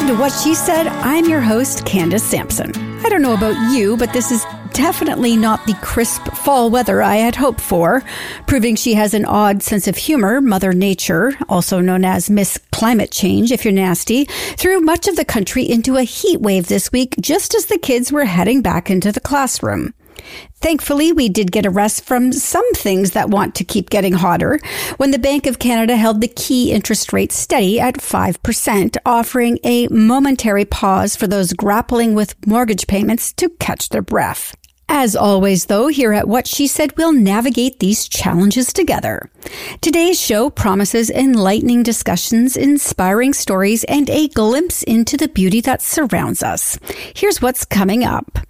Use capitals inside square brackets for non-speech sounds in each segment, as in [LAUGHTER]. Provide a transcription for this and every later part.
Welcome to What She Said. I'm your host, Candace Sampson. I don't know about you, but this is definitely not the crisp fall weather I had hoped for, proving she has an odd sense of humor, Mother Nature, also known as Miss Climate Change if you're nasty, threw much of the country into a heat wave this week just as the kids were heading back into the classroom. Thankfully, we did get a rest from some things that want to keep getting hotter when the Bank of Canada held the key interest rate steady at 5%, offering a momentary pause for those grappling with mortgage payments to catch their breath. As always, though, here at What She Said, we'll navigate these challenges together. Today's show promises enlightening discussions, inspiring stories, and a glimpse into the beauty that surrounds us. Here's what's coming up.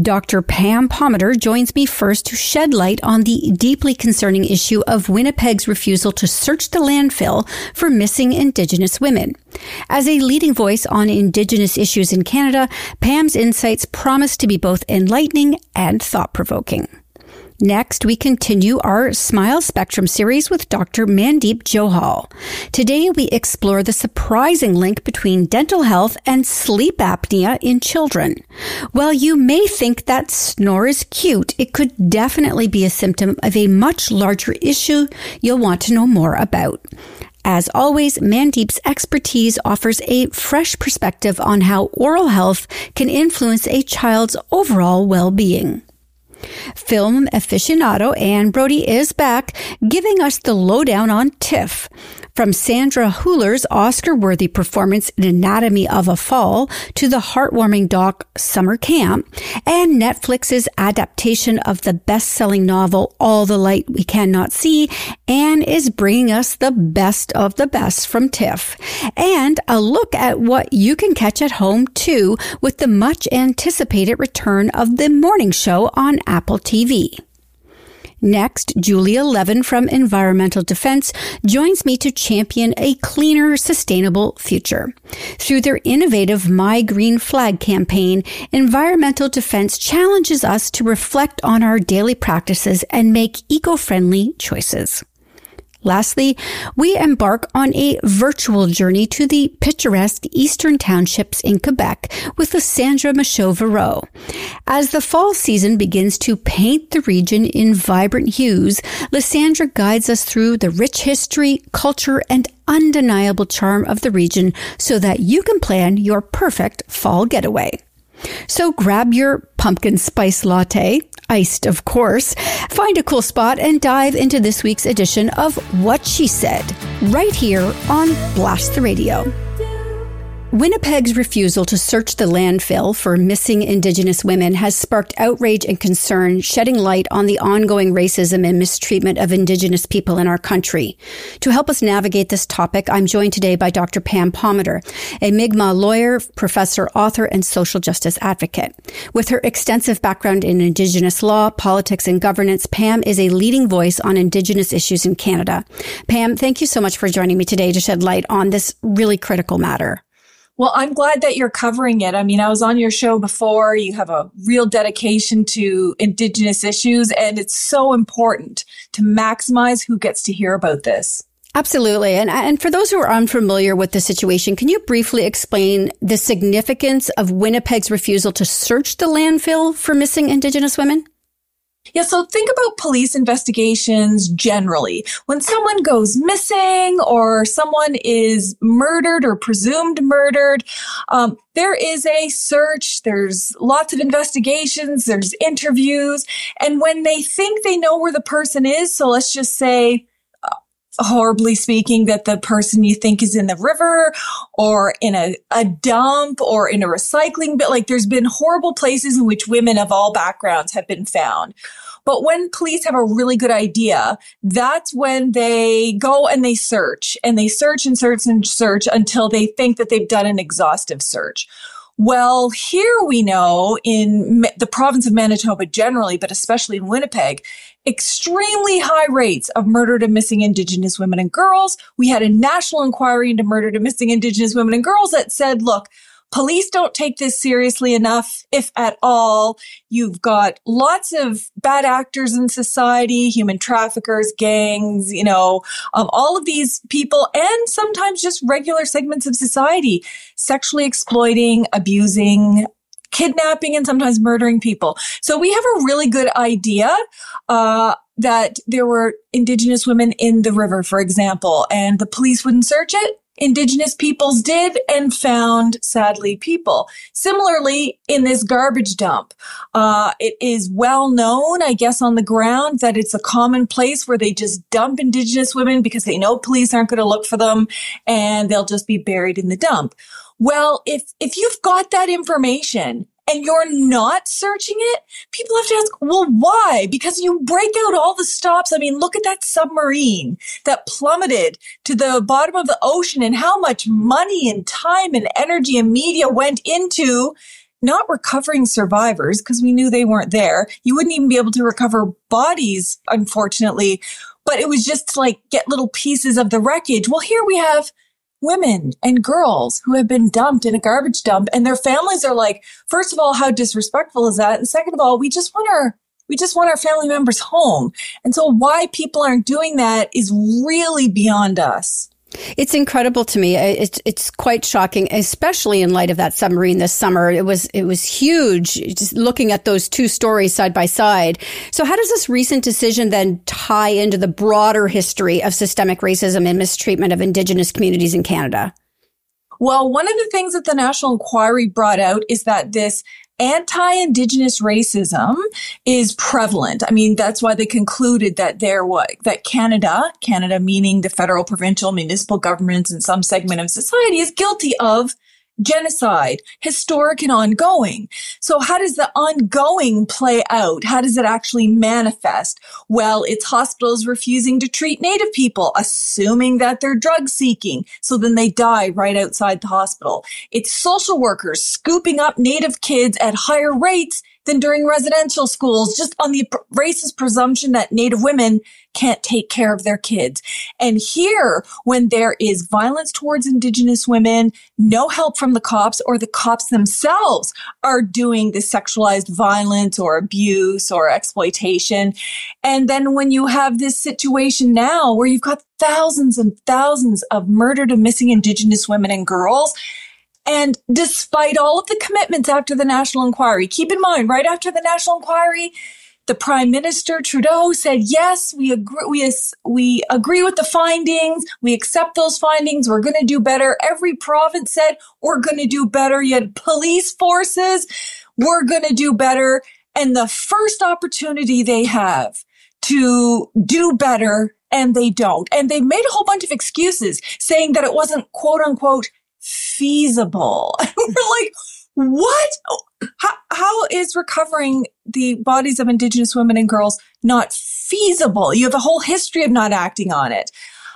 Dr. Pam Palmater joins me first to shed light on the deeply concerning issue of Winnipeg's refusal to search the landfill for missing Indigenous women. As a leading voice on Indigenous issues in Canada, Pam's insights promise to be both enlightening and thought provoking. Next, we continue our Smile Spectrum series with Dr. Mandeep Johal. Today, we explore the surprising link between dental health and sleep apnea in children. While you may think that snore is cute, it could definitely be a symptom of a much larger issue you'll want to know more about. As always, Mandeep's expertise offers a fresh perspective on how oral health can influence a child's overall well-being. Film aficionado Anne Brodie is back, giving us the lowdown on TIFF. From Sandra Hüller's Oscar worthy performance in Anatomy of a Fall to the heartwarming doc Summer Camp and Netflix's adaptation of the best selling novel All the Light We Cannot See, Anne is bringing us the best of the best from TIFF and a look at what you can catch at home too with the much anticipated return of the morning show on Apple TV. Next, Julia Levin from Environmental Defence joins me to champion a cleaner, sustainable future. Through their innovative My Green Flag campaign, Environmental Defence challenges us to reflect on our daily practices and make eco-friendly choices. Lastly, we embark on a virtual journey to the picturesque eastern townships in Quebec with Lysandre Michaud-Verreault. As the fall season begins to paint the region in vibrant hues, Lysandre guides us through the rich history, culture, and undeniable charm of the region so that you can plan your perfect fall getaway. So grab your pumpkin spice latte, iced of course, find a cool spot and dive into this week's edition of What She Said, right here on Blast the Radio. Winnipeg's refusal to search the landfill for missing Indigenous women has sparked outrage and concern, shedding light on the ongoing racism and mistreatment of Indigenous people in our country. To help us navigate this topic, I'm joined today by Dr. Pam Palmater, a Mi'kmaq lawyer, professor, author, and social justice advocate. With her extensive background in Indigenous law, politics, and governance, Pam is a leading voice on Indigenous issues in Canada. Pam, thank you so much for joining me today to shed light on this really critical matter. Well, I'm glad that you're covering it. I mean, I was on your show before. You have a real dedication to Indigenous issues, and it's so important to maximize who gets to hear about this. Absolutely. And, and for those who are unfamiliar with the situation, can you briefly explain the significance of Winnipeg's refusal to search the landfill for missing Indigenous women? Yeah, so think about police investigations generally. When someone goes missing or someone is murdered or presumed murdered, um, there is a search, there's lots of investigations, there's interviews, and when they think they know where the person is, so let's just say, horribly speaking that the person you think is in the river or in a, a dump or in a recycling but like there's been horrible places in which women of all backgrounds have been found but when police have a really good idea, that's when they go and they search and they search and search and search until they think that they've done an exhaustive search. Well, here we know in the province of Manitoba generally, but especially in Winnipeg, extremely high rates of murdered and missing Indigenous women and girls. We had a national inquiry into murdered and missing Indigenous women and girls that said, look, Police don't take this seriously enough, if at all. You've got lots of bad actors in society, human traffickers, gangs, you know, um, all of these people, and sometimes just regular segments of society sexually exploiting, abusing, kidnapping and sometimes murdering people. So we have a really good idea uh, that there were indigenous women in the river, for example, and the police wouldn't search it. Indigenous peoples did and found, sadly, people. Similarly, in this garbage dump, uh, it is well known, I guess, on the ground that it's a common place where they just dump Indigenous women because they know police aren't going to look for them and they'll just be buried in the dump. Well, if, if you've got that information and you're not searching it, people have to ask, well, why? Because you break out all the stops. I mean, look at that submarine that plummeted to the bottom of the ocean and how much money and time and energy and media went into not recovering survivors because we knew they weren't there. You wouldn't even be able to recover bodies, unfortunately, but it was just like get little pieces of the wreckage. Well, here we have women and girls who have been dumped in a garbage dump and their families are like, first of all, how disrespectful is that? And second of all, we just want our, we just want our family members home. And so why people aren't doing that is really beyond us. It's incredible to me. It's it's quite shocking, especially in light of that submarine this summer. It was it was huge. Just looking at those two stories side by side. So, how does this recent decision then tie into the broader history of systemic racism and mistreatment of Indigenous communities in Canada? Well, one of the things that the National Inquiry brought out is that this anti-indigenous racism is prevalent. I mean, that's why they concluded that there what that Canada, Canada meaning the federal, provincial, municipal governments and some segment of society is guilty of genocide, historic and ongoing. So how does the ongoing play out? How does it actually manifest? Well, it's hospitals refusing to treat Native people, assuming that they're drug seeking. So then they die right outside the hospital. It's social workers scooping up Native kids at higher rates than during residential schools, just on the racist presumption that Native women can't take care of their kids. And here, when there is violence towards Indigenous women, no help from the cops or the cops themselves are doing the sexualized violence or abuse or exploitation. And then when you have this situation now where you've got thousands and thousands of murdered and missing Indigenous women and girls, and despite all of the commitments after the national inquiry, keep in mind, right after the national inquiry, the prime minister Trudeau said, yes, we agree, we, we agree with the findings. We accept those findings. We're going to do better. Every province said, we're going to do better. Yet police forces, we're going to do better. And the first opportunity they have to do better and they don't. And they made a whole bunch of excuses saying that it wasn't quote unquote feasible. [LAUGHS] we're like, what? How, how is recovering the bodies of Indigenous women and girls not feasible? You have a whole history of not acting on it.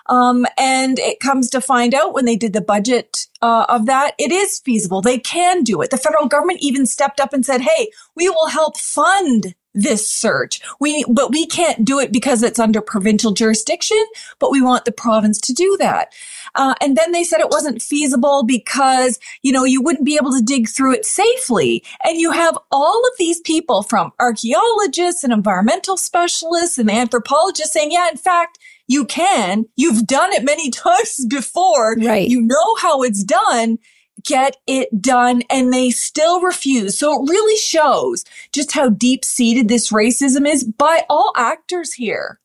Um, and it comes to find out when they did the budget uh, of that, it is feasible. They can do it. The federal government even stepped up and said, "Hey, we will help fund this search. We, but we can't do it because it's under provincial jurisdiction, but we want the province to do that. Uh, and then they said it wasn't feasible because, you know, you wouldn't be able to dig through it safely. And you have all of these people from archaeologists and environmental specialists and anthropologists saying, yeah, in fact, you can. You've done it many [LAUGHS] times before. Right. You know how it's done get it done and they still refuse. So it really shows just how deep seated this racism is by all actors here.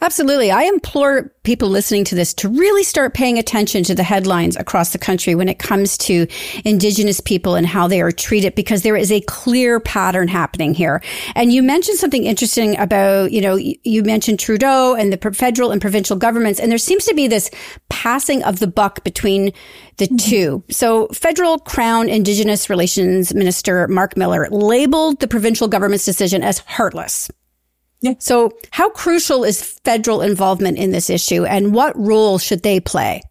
Absolutely. I implore people listening to this to really start paying attention to the headlines across the country when it comes to Indigenous people and how they are treated because there is a clear pattern happening here. And you mentioned something interesting about, you know, you mentioned Trudeau and the federal and provincial governments, and there seems to be this passing of the buck between the mm-hmm. two. So federal Crown Indigenous Relations Minister Mark Miller labeled the provincial government's decision as heartless. Yeah. So, how crucial is federal involvement in this issue and what role should they play?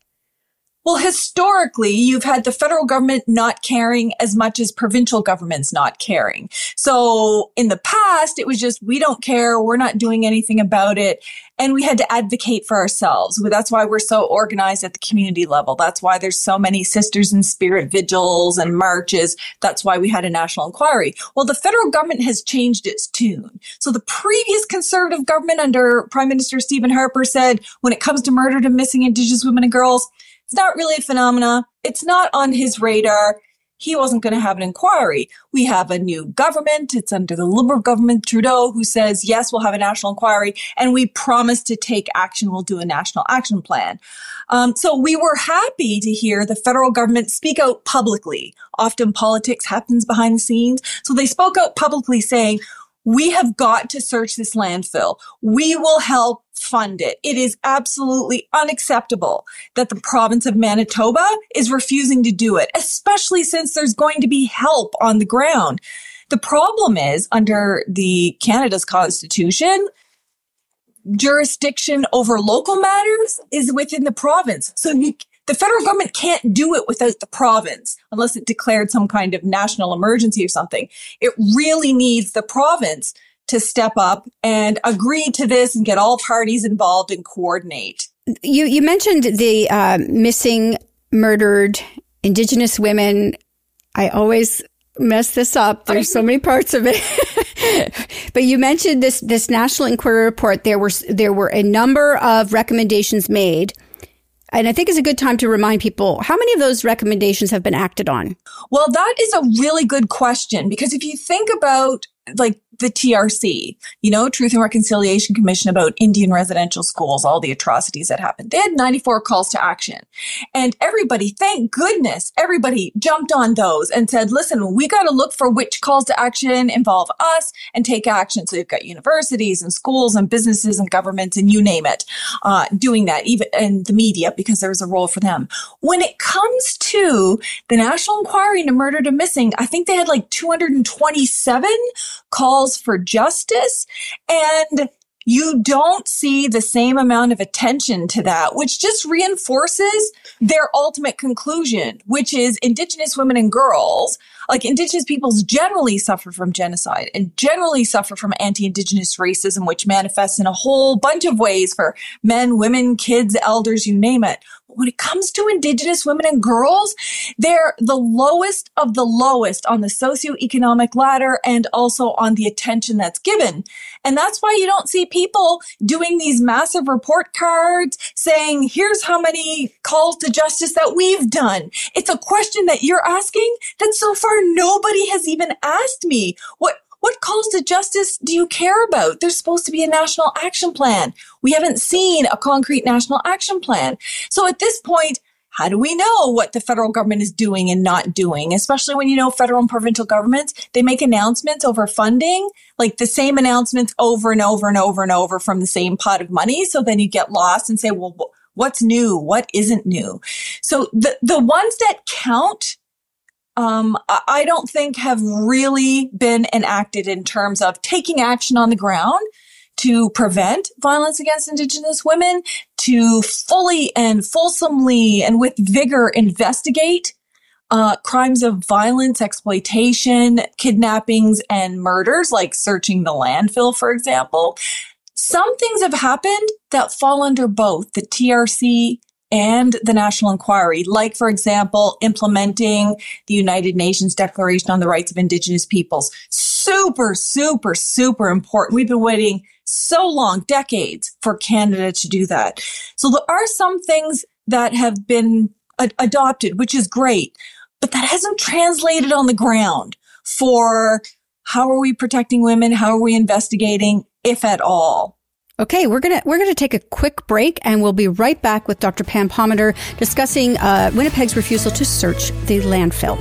Well, historically, you've had the federal government not caring as much as provincial governments not caring. So in the past, it was just, we don't care. We're not doing anything about it. And we had to advocate for ourselves. That's why we're so organized at the community level. That's why there's so many sisters in spirit vigils and marches. That's why we had a national inquiry. Well, the federal government has changed its tune. So the previous conservative government under Prime Minister Stephen Harper said, when it comes to murdered and missing Indigenous women and girls, it's not really a phenomena. It's not on his radar he wasn't going to have an inquiry. We have a new government. It's under the Liberal government, Trudeau, who says, yes, we'll have a national inquiry. And we promise to take action. We'll do a national action plan. Um, so we were happy to hear the federal government speak out publicly. Often politics happens behind the scenes. So they spoke out publicly saying, we have got to search this landfill. We will help fund it. It is absolutely unacceptable that the province of Manitoba is refusing to do it, especially since there's going to be help on the ground. The problem is under the Canada's constitution, jurisdiction over local matters is within the province. So you, the federal government can't do it without the province unless it declared some kind of national emergency or something. It really needs the province to step up and agree to this and get all parties involved and coordinate. You you mentioned the uh, missing, murdered Indigenous women. I always mess this up. There's so many parts of it. [LAUGHS] but you mentioned this this national inquiry report. There were there were a number of recommendations made and I think it's a good time to remind people how many of those recommendations have been acted on? Well, that is a really good question because if you think about like the TRC, you know, Truth and Reconciliation Commission about Indian residential schools, all the atrocities that happened. They had 94 calls to action. And everybody, thank goodness, everybody jumped on those and said, listen, we got to look for which calls to action involve us and take action. So you've got universities and schools and businesses and governments and you name it, uh, doing that, even in the media, because there's a role for them. When it comes to the National Inquiry into Murdered and Missing, I think they had like 227 calls for justice and you don't see the same amount of attention to that, which just reinforces their ultimate conclusion, which is Indigenous women and girls, like Indigenous peoples generally suffer from genocide and generally suffer from anti-Indigenous racism, which manifests in a whole bunch of ways for men, women, kids, elders, you name it when it comes to Indigenous women and girls, they're the lowest of the lowest on the socioeconomic ladder and also on the attention that's given. And that's why you don't see people doing these massive report cards saying, here's how many calls to justice that we've done. It's a question that you're asking that so far nobody has even asked me. What, what calls to justice do you care about? There's supposed to be a national action plan. We haven't seen a concrete national action plan. So at this point, how do we know what the federal government is doing and not doing? Especially when you know federal and provincial governments, they make announcements over funding, like the same announcements over and over and over and over from the same pot of money. So then you get lost and say, well, what's new? What isn't new? So the, the ones that count um, I don't think have really been enacted in terms of taking action on the ground to prevent violence against Indigenous women, to fully and fulsomely and with vigor investigate uh, crimes of violence, exploitation, kidnappings, and murders, like searching the landfill, for example. Some things have happened that fall under both the TRC and the National Inquiry, like, for example, implementing the United Nations Declaration on the Rights of Indigenous Peoples. Super, super, super important. We've been waiting so long, decades, for Canada to do that. So there are some things that have been ad- adopted, which is great, but that hasn't translated on the ground for how are we protecting women? How are we investigating, if at all? Okay, we're gonna we're gonna take a quick break, and we'll be right back with Dr. Pam Palmater discussing uh, Winnipeg's refusal to search the landfill.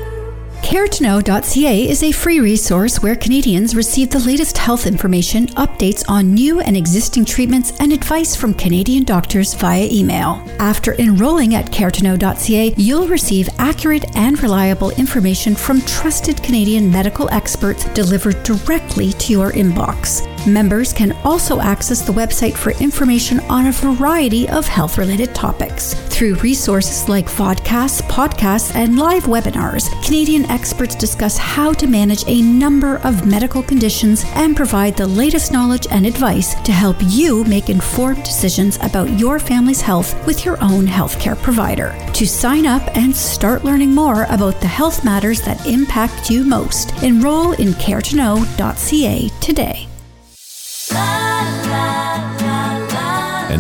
CareToKnow.ca is a free resource where Canadians receive the latest health information, updates on new and existing treatments, and advice from Canadian doctors via email. After enrolling at CareToKnow.ca, you'll receive accurate and reliable information from trusted Canadian medical experts delivered directly to your inbox. Members can also access the website for information on a variety of health related topics. Through resources like vodcasts, podcasts, and live webinars, Canadian experts discuss how to manage a number of medical conditions and provide the latest knowledge and advice to help you make informed decisions about your family's health with your own healthcare provider. To sign up and start learning more about the health matters that impact you most, enroll in caretoknow.ca today.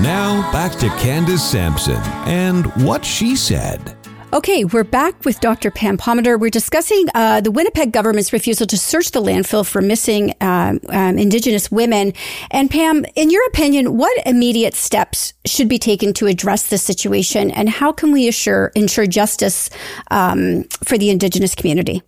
Now back to Candace Sampson and what she said. Okay, we're back with Dr. Pam Palmater. We're discussing uh, the Winnipeg government's refusal to search the landfill for missing um, um, Indigenous women. And Pam, in your opinion, what immediate steps should be taken to address this situation, and how can we assure ensure justice um, for the Indigenous community?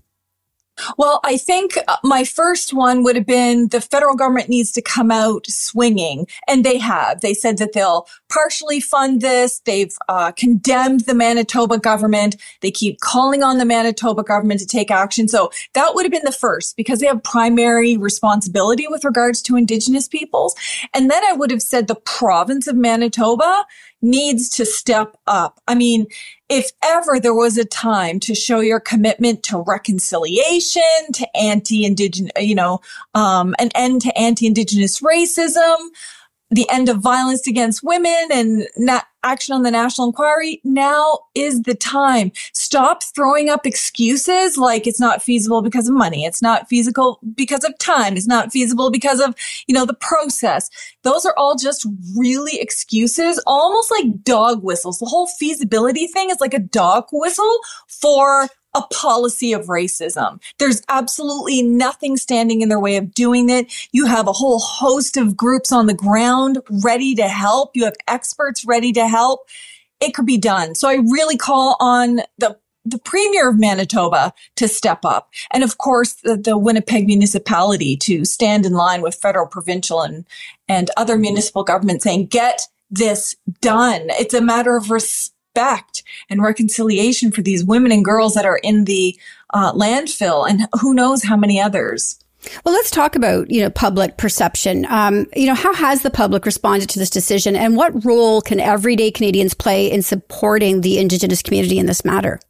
Well, I think uh, my first one would have been the federal government needs to come out swinging. And they have. They said that they'll partially fund this. They've uh, condemned the Manitoba government. They keep calling on the Manitoba government to take action. So that would have been the first because they have primary responsibility with regards to Indigenous peoples. And then I would have said the province of Manitoba needs to step up. I mean, if ever there was a time to show your commitment to reconciliation, to anti-indigenous, you know, um, an end to anti-indigenous racism, the end of violence against women and not action on the national inquiry. Now is the time. Stop throwing up excuses like it's not feasible because of money. It's not feasible because of time. It's not feasible because of, you know, the process. Those are all just really excuses, almost like dog whistles. The whole feasibility thing is like a dog whistle for a policy of racism. There's absolutely nothing standing in their way of doing it. You have a whole host of groups on the ground ready to help. You have experts ready to help. Help, it could be done. So I really call on the the premier of Manitoba to step up. And of course, the, the, Winnipeg municipality to stand in line with federal, provincial, and, and other municipal governments saying, get this done. It's a matter of respect and reconciliation for these women and girls that are in the uh, landfill and who knows how many others. Well, let's talk about you know public perception. Um, you know, how has the public responded to this decision, and what role can everyday Canadians play in supporting the Indigenous community in this matter?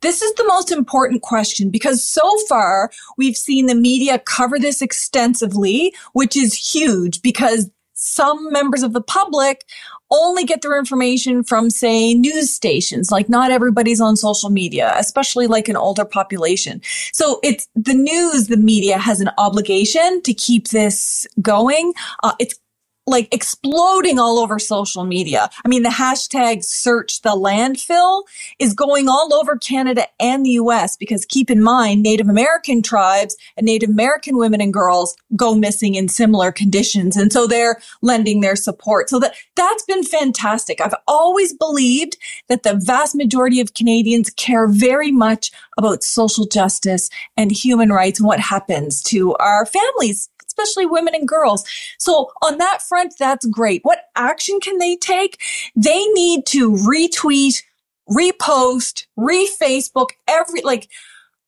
This is the most important question because so far we've seen the media cover this extensively, which is huge because some members of the public only get their information from, say, news stations. Like not everybody's on social media, especially like an older population. So it's the news, the media has an obligation to keep this going. Uh, it's like exploding all over social media. I mean, the hashtag search the landfill is going all over Canada and the US because keep in mind, Native American tribes and Native American women and girls go missing in similar conditions. And so they're lending their support. So that, that's been fantastic. I've always believed that the vast majority of Canadians care very much about social justice and human rights and what happens to our families especially women and girls. So on that front, that's great. What action can they take? They need to retweet, repost, re-Facebook, every, like,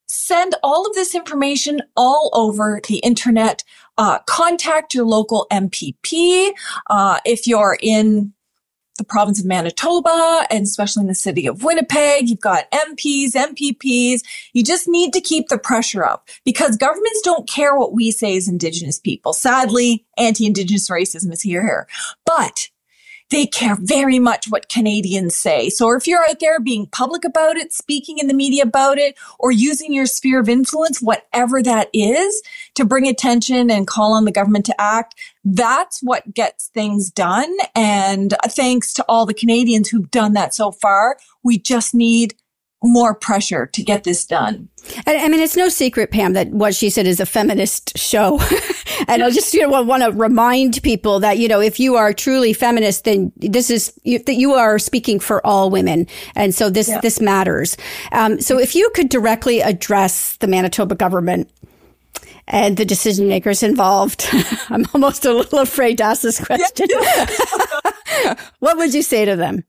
send all of this information all over the internet. Uh, contact your local MPP. Uh, if you're in the province of Manitoba and especially in the city of Winnipeg. You've got MPs, MPPs. You just need to keep the pressure up because governments don't care what we say as Indigenous people. Sadly, anti-Indigenous racism is here. But they care very much what Canadians say. So if you're out there being public about it, speaking in the media about it, or using your sphere of influence, whatever that is, to bring attention and call on the government to act, that's what gets things done. And thanks to all the Canadians who've done that so far, we just need more pressure to get this done. I mean, it's no secret, Pam, that what she said is a feminist show. [LAUGHS] and I just, you know, want to remind people that, you know, if you are truly feminist, then this is, that you are speaking for all women. And so this, yeah. this matters. Um, so if you could directly address the Manitoba government and the decision makers involved, [LAUGHS] I'm almost a little afraid to ask this question. [LAUGHS] what would you say to them?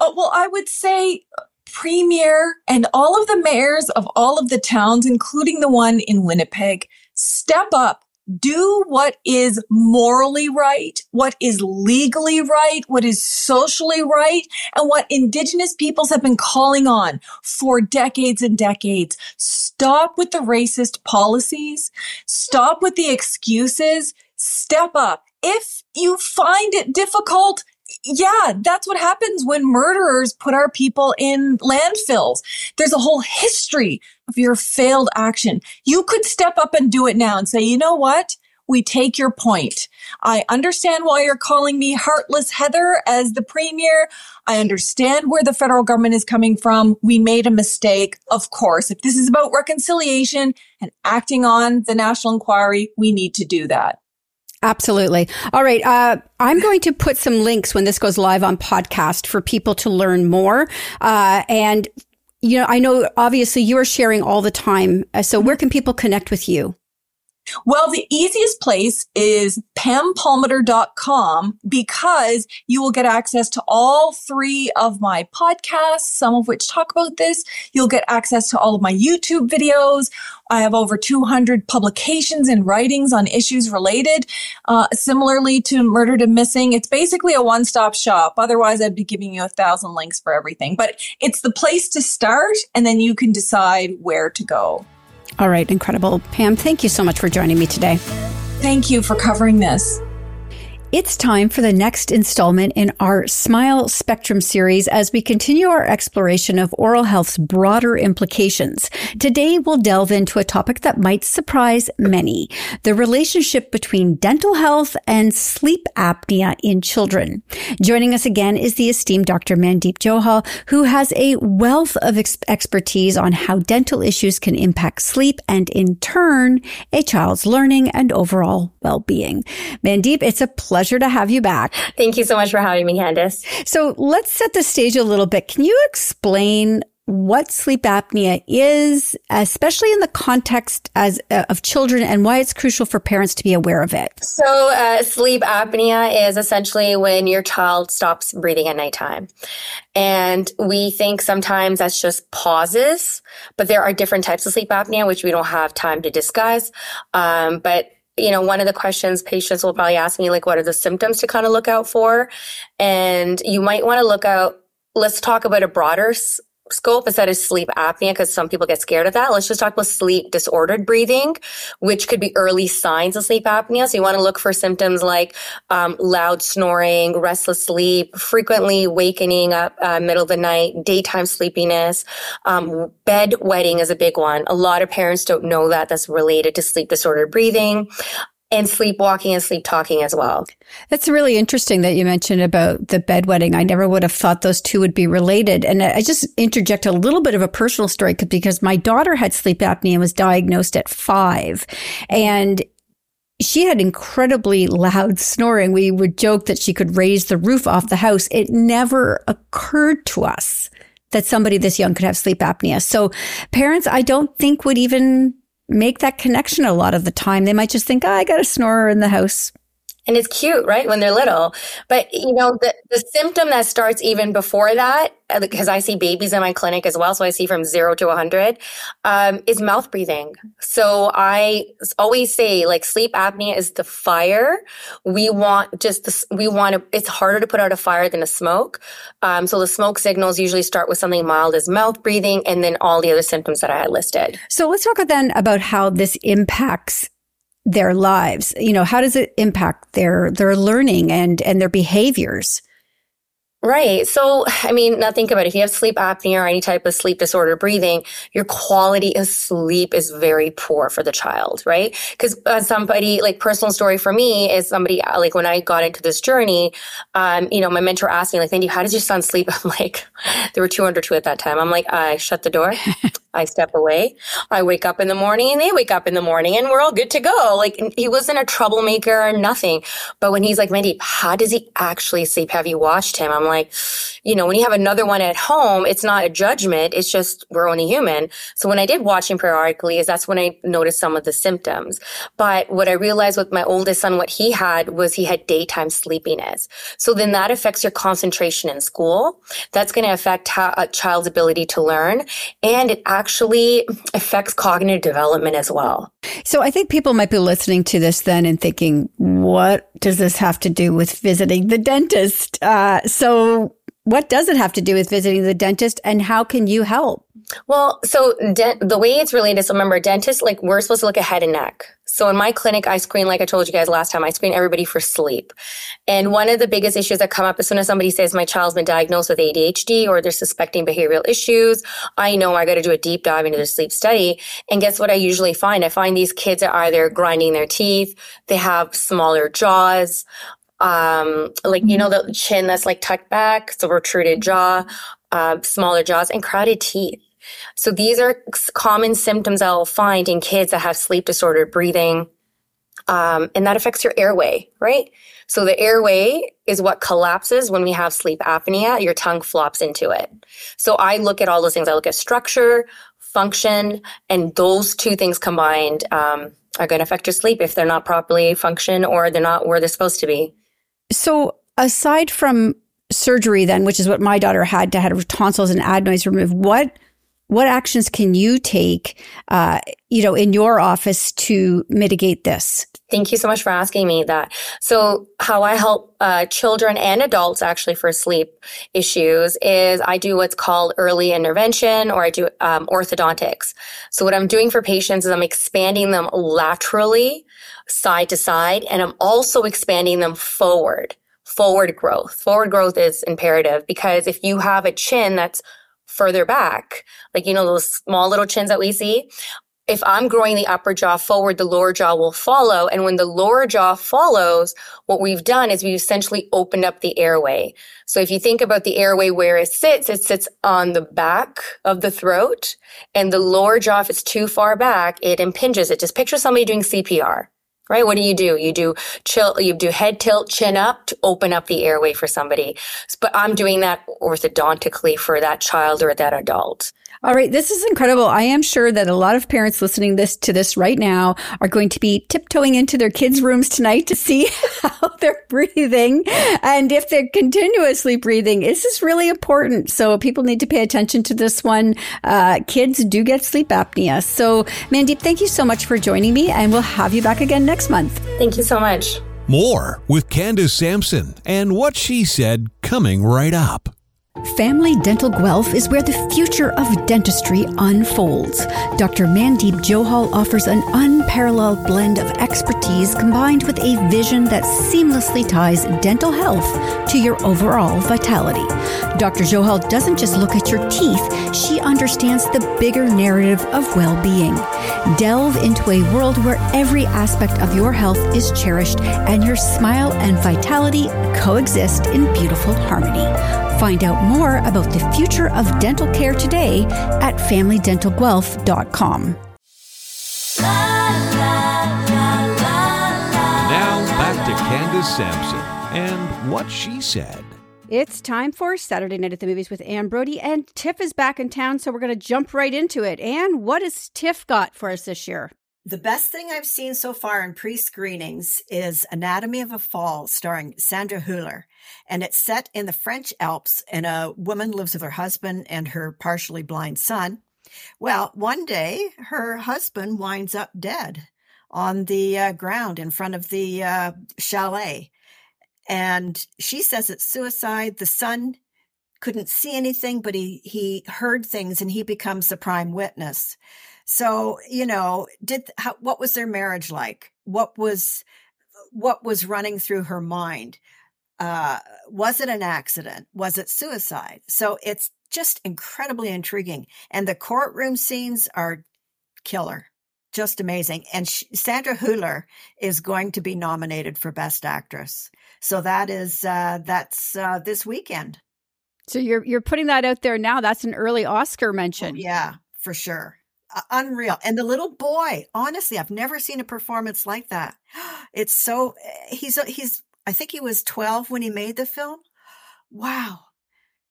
Oh, well, I would say premier and all of the mayors of all of the towns, including the one in Winnipeg, step up, do what is morally right, what is legally right, what is socially right, and what indigenous peoples have been calling on for decades and decades. Stop with the racist policies. Stop with the excuses. Step up. If you find it difficult, yeah, that's what happens when murderers put our people in landfills. There's a whole history of your failed action. You could step up and do it now and say, you know what? We take your point. I understand why you're calling me Heartless Heather as the premier. I understand where the federal government is coming from. We made a mistake. Of course, if this is about reconciliation and acting on the national inquiry, we need to do that. Absolutely. All right. Uh, I'm going to put some links when this goes live on podcast for people to learn more. Uh, and, you know, I know obviously you are sharing all the time. Uh, so where can people connect with you? Well, the easiest place is pampalmater.com because you will get access to all three of my podcasts, some of which talk about this. You'll get access to all of my YouTube videos. I have over 200 publications and writings on issues related. Uh, similarly to Murdered and Missing, it's basically a one-stop shop. Otherwise, I'd be giving you a thousand links for everything, but it's the place to start and then you can decide where to go. All right, incredible. Pam, thank you so much for joining me today. Thank you for covering this. It's time for the next installment in our Smile Spectrum series as we continue our exploration of oral health's broader implications. Today, we'll delve into a topic that might surprise many the relationship between dental health and sleep apnea in children. Joining us again is the esteemed Dr. Mandeep Johal, who has a wealth of ex- expertise on how dental issues can impact sleep and, in turn, a child's learning and overall well being. Mandeep, it's a pleasure pleasure to have you back. Thank you so much for having me, Candace. So let's set the stage a little bit. Can you explain what sleep apnea is, especially in the context as uh, of children, and why it's crucial for parents to be aware of it. So, uh, sleep apnea is essentially when your child stops breathing at nighttime, and we think sometimes that's just pauses, but there are different types of sleep apnea which we don't have time to discuss. Um, but you know, one of the questions patients will probably ask me, like, what are the symptoms to kind of look out for? And you might want to look out, let's talk about a broader scope instead of sleep apnea because some people get scared of that. Let's just talk about sleep disordered breathing, which could be early signs of sleep apnea. So you want to look for symptoms like um, loud snoring, restless sleep, frequently wakening up uh, middle of the night, daytime sleepiness, um, bed wetting is a big one. A lot of parents don't know that that's related to sleep disordered breathing and sleepwalking and sleep talking as well. That's really interesting that you mentioned about the bedwetting. I never would have thought those two would be related. And I just interject a little bit of a personal story because my daughter had sleep apnea and was diagnosed at five. And she had incredibly loud snoring. We would joke that she could raise the roof off the house. It never occurred to us that somebody this young could have sleep apnea. So parents, I don't think would even make that connection a lot of the time. They might just think, oh, I got a snorer in the house and it's cute, right? When they're little. But you know, the, the symptom that starts even before that, because uh, I see babies in my clinic as well. So I see from zero to a hundred, um, is mouth breathing. So I always say like sleep apnea is the fire. We want just the, we want to, it's harder to put out a fire than a smoke. Um, so the smoke signals usually start with something mild as mouth breathing and then all the other symptoms that I had listed. So let's talk then about how this impacts their lives? You know, how does it impact their their learning and and their behaviors? Right. So, I mean, now think about it. If you have sleep apnea or any type of sleep disorder breathing, your quality of sleep is very poor for the child, right? Because uh, somebody, like personal story for me is somebody, uh, like when I got into this journey, um, you know, my mentor asked me, like, Cindy, how does your son sleep? [LAUGHS] I'm like, there were two under two at that time. I'm like, I shut the door. [LAUGHS] I step away. I wake up in the morning and they wake up in the morning and we're all good to go. Like he wasn't a troublemaker or nothing. But when he's like, Mandy, how does he actually sleep? Have you watched him? I'm like, you know, when you have another one at home, it's not a judgment. It's just we're only human. So when I did watching periodically is that's when I noticed some of the symptoms. But what I realized with my oldest son, what he had was he had daytime sleepiness. So then that affects your concentration in school. That's going to affect how, a child's ability to learn. And it actually affects cognitive development as well. So I think people might be listening to this then and thinking, what does this have to do with visiting the dentist? Uh, so what does it have to do with visiting the dentist and how can you help? Well, so de- the way it's related so remember, dentists, like we're supposed to look at head and neck. So in my clinic, I screen, like I told you guys last time, I screen everybody for sleep. And one of the biggest issues that come up as soon as somebody says my child's been diagnosed with ADHD or they're suspecting behavioral issues, I know I got to do a deep dive into their sleep study. And guess what I usually find? I find these kids are either grinding their teeth, they have smaller jaws, um, like, you know, the chin that's like tucked back, so protruded jaw, uh, smaller jaws and crowded teeth. So these are common symptoms I'll find in kids that have sleep disordered breathing. Um, and that affects your airway, right? So the airway is what collapses when we have sleep apnea. Your tongue flops into it. So I look at all those things. I look at structure, function, and those two things combined um, are going to affect your sleep if they're not properly function or they're not where they're supposed to be. So aside from surgery, then, which is what my daughter had to have tonsils and adenoids removed, what what actions can you take, uh, you know, in your office to mitigate this? Thank you so much for asking me that. So how I help uh, children and adults actually for sleep issues is I do what's called early intervention or I do um, orthodontics. So what I'm doing for patients is I'm expanding them laterally side to side and I'm also expanding them forward forward growth. Forward growth is imperative because if you have a chin that's further back, like, you know, those small little chins that we see. If I'm growing the upper jaw forward, the lower jaw will follow. And when the lower jaw follows, what we've done is we've essentially opened up the airway. So if you think about the airway where it sits, it sits on the back of the throat and the lower jaw, if it's too far back, it impinges it. Just picture somebody doing CPR right? What do you do? You do chill, you do head tilt, chin up to open up the airway for somebody. But I'm doing that orthodontically for that child or that adult. All right, this is incredible. I am sure that a lot of parents listening this to this right now are going to be tiptoeing into their kids' rooms tonight to see [LAUGHS] how they're breathing and if they're continuously breathing. This is really important. So people need to pay attention to this one. Uh, kids do get sleep apnea. So Mandeep, thank you so much for joining me, and we'll have you back again next month. Thank you so much. More with Candace Sampson and what she said coming right up. Family Dental Guelph is where the future of dentistry unfolds. Dr. Mandeep Johal offers an unparalleled blend of expertise combined with a vision that seamlessly ties dental health to your overall vitality. Dr. Johal doesn't just look at your teeth, she understands the bigger narrative of well being. Delve into a world where every aspect of your health is cherished and your smile and vitality coexist in beautiful harmony. Find out more about the future of dental care today at FamilyDentalGuelph.com. Now back to Candace Sampson and what she said. It's time for Saturday Night at the Movies with Anne Brodie, and TIFF is back in town, so we're going to jump right into it. Anne, what has TIFF got for us this year? The best thing I've seen so far in pre screenings is Anatomy of a Fall, starring Sandra Hüller. And it's set in the French Alps, and a woman lives with her husband and her partially blind son. Well, one day her husband winds up dead on the uh, ground in front of the uh, chalet. And she says it's suicide. The son couldn't see anything, but he, he heard things and he becomes the prime witness. So, you know, did how, what was their marriage like? What was what was running through her mind? Uh, was it an accident? Was it suicide? So it's just incredibly intriguing, and the courtroom scenes are killer, just amazing. And she, Sandra Hüller is going to be nominated for Best Actress. So that is uh, that's uh, this weekend. So you're you're putting that out there now. That's an early Oscar mention. Oh, yeah, for sure unreal. And the little boy, honestly, I've never seen a performance like that. [GASPS] It's so he's he's I think he was 12 when he made the film. Wow.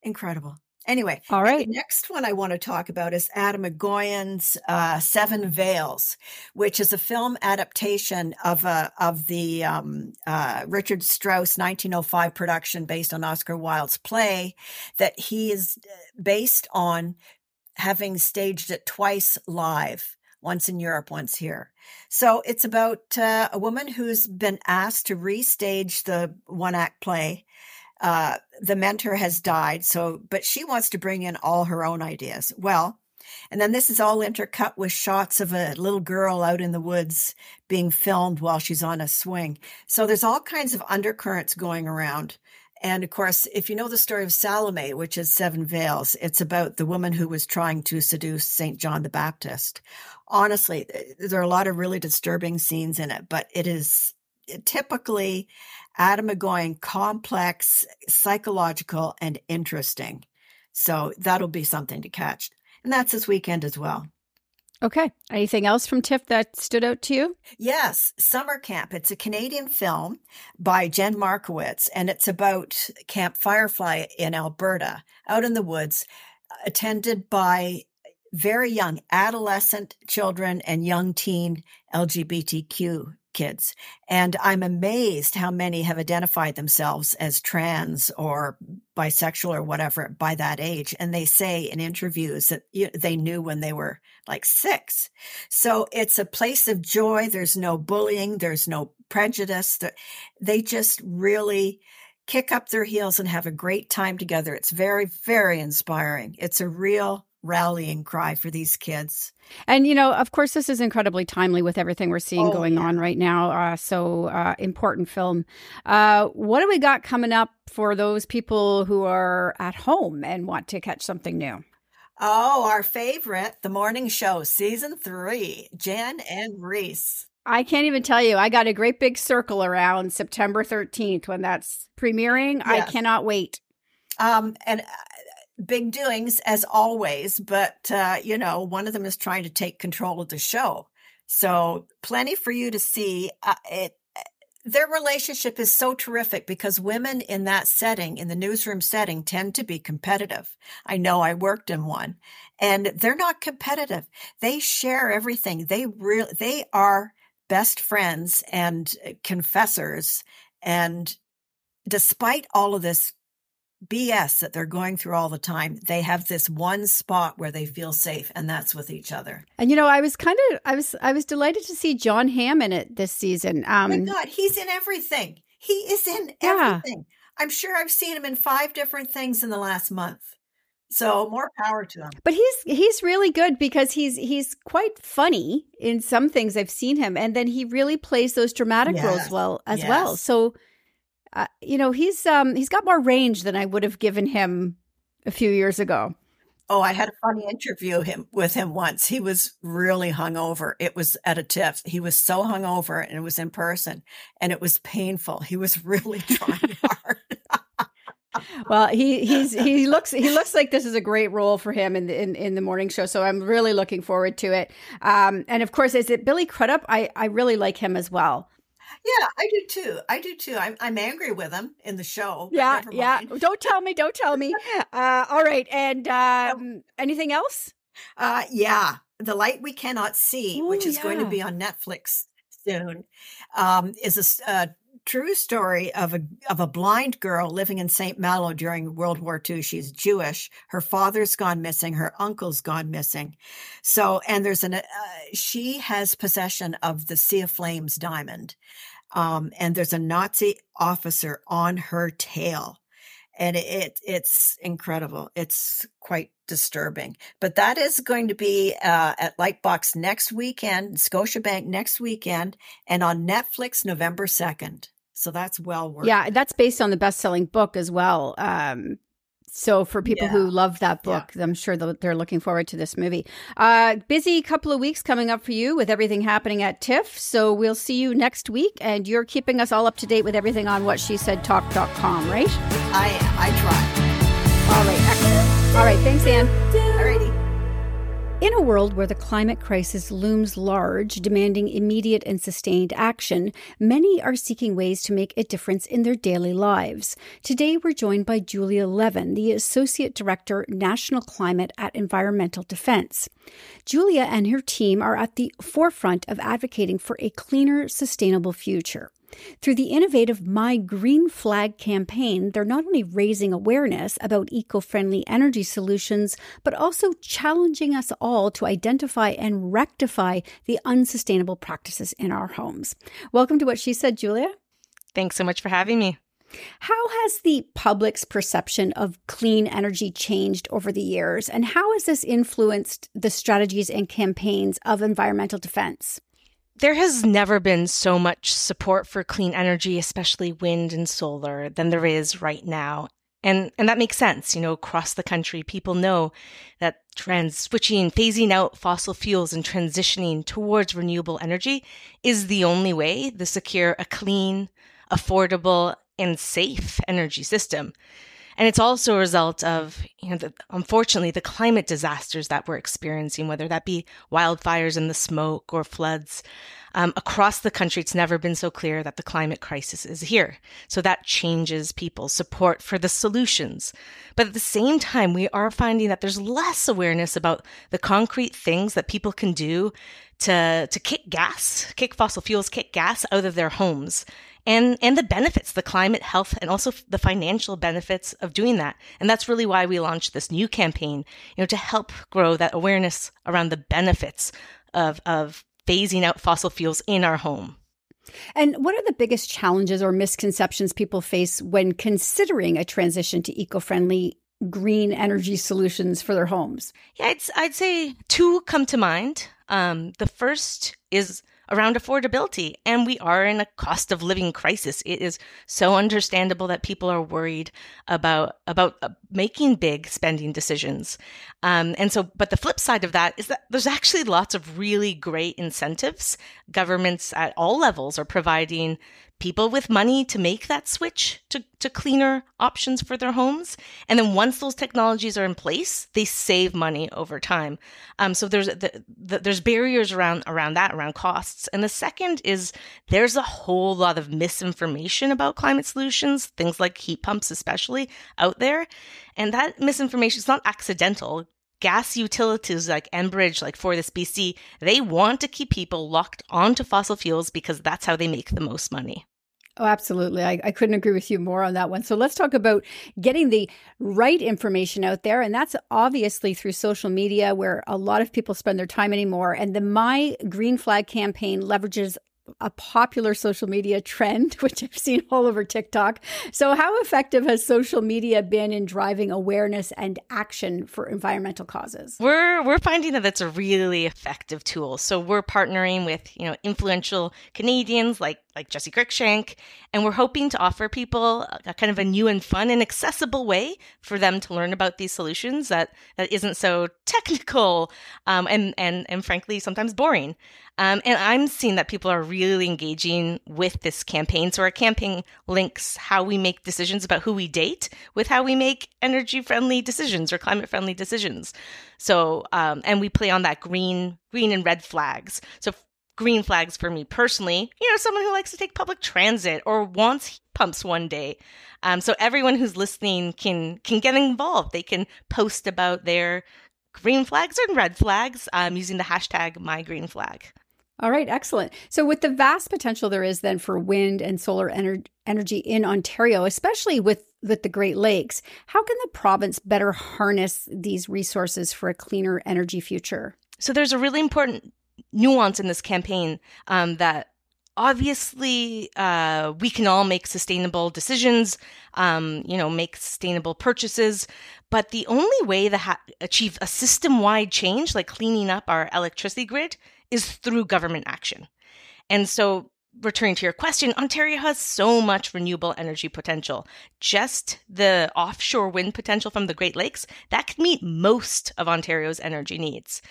incredible. Anyway, all right. The next one I want to talk about is Atom Egoyan's uh, Seven Veils, which is a film adaptation of a of the um, uh, Richard Strauss 1905 production based on Oscar Wilde's play that he is uh, based on having staged it twice live once in Europe, once here. So it's about uh, a woman who's been asked to restage the one act play uh, the mentor has died. So, but she wants to bring in all her own ideas. Well, and then this is all intercut with shots of a little girl out in the woods being filmed while she's on a swing. So there's all kinds of undercurrents going around. And of course, if you know the story of Salome, which is Seven Veils, it's about the woman who was trying to seduce St. John the Baptist. Honestly, there are a lot of really disturbing scenes in it, but it is typically Egoyan complex, psychological, and interesting. So that'll be something to catch. And that's this weekend as well. Okay. Anything else from TIFF that stood out to you? Yes, Summer Qamp. It's a Canadian film by Jen Markowitz, and it's about Camp fYrefly in Alberta, out in the woods, attended by very young adolescent children and young teen LGBTQ kids. And I'm amazed how many have identified themselves as trans or bisexual or whatever by that age. And they say in interviews that they knew when they were like six. So it's a place of joy. There's no bullying. There's no prejudice. They just really kick up their heels and have a great time together. It's very, very inspiring. It's a real rallying cry for these kids. And, you know, of course, this is incredibly timely with everything we're seeing oh, going yeah. on right now. Uh, so, uh, important film. Uh, what do we got coming up for those people who are at home and want to catch something new? Oh, our favorite, The Morning Show, season three, Jen and Reese. I can't even tell you. I got a great big circle around September 13th when that's premiering. Yes. I cannot wait. Um, and big doings as always, but uh, you know, one of them is trying to take control of the show. So plenty for you to see. Uh, it, their relationship is so terrific because women in that setting, in the newsroom setting, tend to be competitive. I know I worked in one and they're not competitive. They share everything. They really, they are best friends and confessors. And despite all of this BS that they're going through all the time. They have this one spot where they feel safe, and that's with each other. And you know, I was kind of, I was, I was delighted to see Jon Hamm in it this season. Um, oh my God, he's in everything. He is in everything. Yeah. I'm sure I've seen him in five different things in the last month. So more power to him. But he's he's really good because he's he's quite funny in some things I've seen him, and then he really plays those dramatic yes. roles well as yes. well. So uh, you know, he's um he's got more range than I would have given him a few years ago. Oh, I had a funny interview him with him once. He was really hungover. It was at a TIFF. He was so hungover, and it was in person, and it was painful. He was [LAUGHS] really trying hard. [LAUGHS] well, he he's he looks he looks like this is a great role for him in the in, in the morning show. So I'm really looking forward to it. Um, and of course, is it Billy Crudup? I I really like him as well. Yeah, I do too. I do too. I'm, I'm angry with him in the show. Yeah, yeah. Don't tell me. Don't tell me. [LAUGHS] Uh, all right. And um, anything else? Uh, yeah, The Light We Cannot See, Ooh, which is yeah. going to be on Netflix soon, um, is a, a true story of a of a blind girl living in St. Malo during World War II. She's Jewish. Her father's gone missing. Her uncle's gone missing. So, and there's an uh, she has possession of the Sea of Flames diamond, um, and there's a Nazi officer on her tail. And it, it, it's incredible. It's quite disturbing. But that is going to be uh, at Lightbox next weekend, Scotiabank next weekend, and on Netflix November 2nd. So that's well worth. Yeah, that's based on the best-selling book as well. Um, so for people yeah. who love that book, yeah. I'm sure they're looking forward to this movie. Uh, busy couple of weeks coming up for you with everything happening at TIFF. So we'll see you next week, and you're keeping us all up to date with everything on what she said talk.com, right? I am. I try. All right. Excellent. All right. Thanks, Anne. In a world where the climate crisis looms large, demanding immediate and sustained action, many are seeking ways to make a difference in their daily lives. Today, we're joined by Julia Levin, the Associate Director, National Climate at Environmental Defence. Julia and her team are at the forefront of advocating for a cleaner, sustainable future. Through the innovative My Green Flag campaign, they're not only raising awareness about eco friendly energy solutions, but also challenging us all to identify and rectify the unsustainable practices in our homes. Welcome to What She Said, Julia. Thanks so much for having me. How has the public's perception of clean energy changed over the years, and how has this influenced the strategies and campaigns of Environmental Defence? There has never been so much support for clean energy, especially wind and solar, than there is right now. And, and that makes sense. You know, across the country, people know that trans switching, phasing out fossil fuels and transitioning towards renewable energy is the only way to secure a clean, affordable, and safe energy system. And it's also a result of, you know, the, unfortunately, the climate disasters that we're experiencing, whether that be wildfires and the smoke or floods. Um, across the country, it's never been so clear that the climate crisis is here. So that changes people's support for the solutions. But at the same time, we are finding that there's less awareness about the concrete things that people can do to, to kick gas, kick fossil fuels, kick gas out of their homes and and the benefits, the climate, health, and also the financial benefits of doing that. And that's really why we launched this new campaign, you know, to help grow that awareness around the benefits of of phasing out fossil fuels in our home. And what are the biggest challenges or misconceptions people face when considering a transition to eco-friendly green energy solutions for their homes? Yeah, I'd, I'd say two come to mind. Um, the first is around affordability. And we are in a cost of living crisis. It is so understandable that people are worried about, about uh, making big spending decisions. Um, and so, but the flip side of that is that there's actually lots of really great incentives. Governments at all levels are providing people with money to make that switch to, to cleaner options for their homes. And then once those technologies are in place, they save money over time. Um, so there's the, the, there's barriers around around that around costs. And the second is there's a whole lot of misinformation about climate solutions, things like heat pumps especially out there, and that misinformation is not accidental gas utilities like Enbridge, like FortisBC, they want to keep people locked onto fossil fuels because that's how they make the most money. Oh, absolutely. I, I couldn't agree with you more on that one. So let's talk about getting the right information out there. And that's obviously through social media where a lot of people spend their time anymore. And the My Green Flag campaign leverages a popular social media trend, [LAUGHS] which I've seen all over TikTok. So, how effective has social media been in driving awareness and action for environmental causes? We're we're finding that it's a really effective tool. So, we're partnering with you know influential Canadians like like Jesse Cruickshank, and we're hoping to offer people a, kind of a new and fun and accessible way for them to learn about these solutions that that isn't so [LAUGHS] technical um, and and and frankly sometimes boring. Um, and I'm seeing that people are really engaging with this campaign. So our campaign links how we make decisions about who we date with how we make energy friendly decisions or climate friendly decisions. So, um, and we play on that green, green and red flags. So green flags for me personally, you know, someone who likes to take public transit or wants heat pumps one day. Um, so everyone who's listening can, can get involved. They can post about their green flags and red flags um, using the hashtag my green flag. All right, excellent. So, with the vast potential there is then for wind and solar ener- energy in Ontario, especially with, with the Great Lakes, how can the province better harness these resources for a cleaner energy future? So, there's a really important nuance in this campaign um, that obviously uh, we can all make sustainable decisions um, you know make sustainable purchases but the only way to ha- achieve a system-wide change like cleaning up our electricity grid is through government action. And so returning to your question, Ontario has so much renewable energy potential. Just the offshore wind potential from the Great Lakes, that could meet most of Ontario's energy needs.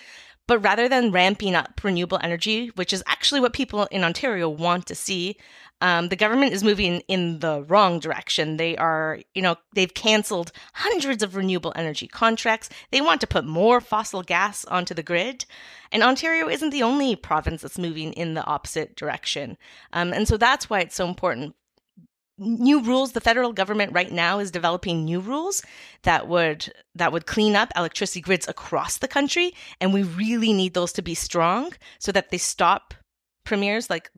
But rather than ramping up renewable energy, which is actually what people in Ontario want to see, um, the government is moving in the wrong direction. They are, you know, they've canceled hundreds of renewable energy contracts. They want to put more fossil gas onto the grid. And Ontario isn't the only province that's moving in the opposite direction. Um, and so that's why it's so important new rules the federal government right now is developing new rules that would that would clean up electricity grids across the country and we really need those to be strong so that they stop premiers like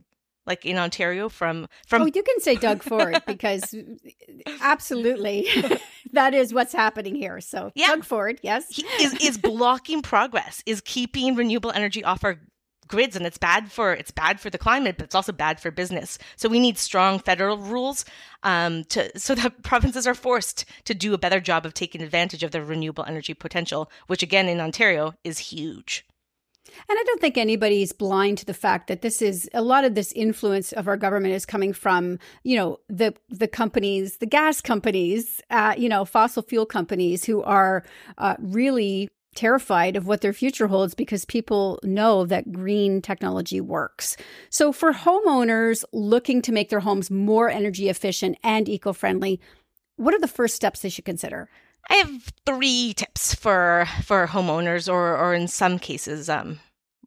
like in Ontario from from Oh, you can say Doug Ford [LAUGHS] because absolutely [LAUGHS] that is what's happening here. So yeah. Doug Ford, yes. He is is blocking progress, is keeping renewable energy off our grids and it's bad for it's bad for the climate but it's also bad for business. So we need strong federal rules um, to so that [LAUGHS] provinces are forced to do a better job of taking advantage of their renewable energy potential which again in ontario is huge. And I don't think anybody's blind to the fact that this is a lot of this influence of our government is coming from, you know, the the companies, the gas companies, uh, you know, fossil fuel companies who are uh, really terrified of what their future holds because people know that green technology works. So, for homeowners looking to make their homes more energy efficient and eco friendly, what are the first steps they should consider? I have three tips for for homeowners, or or in some cases, um,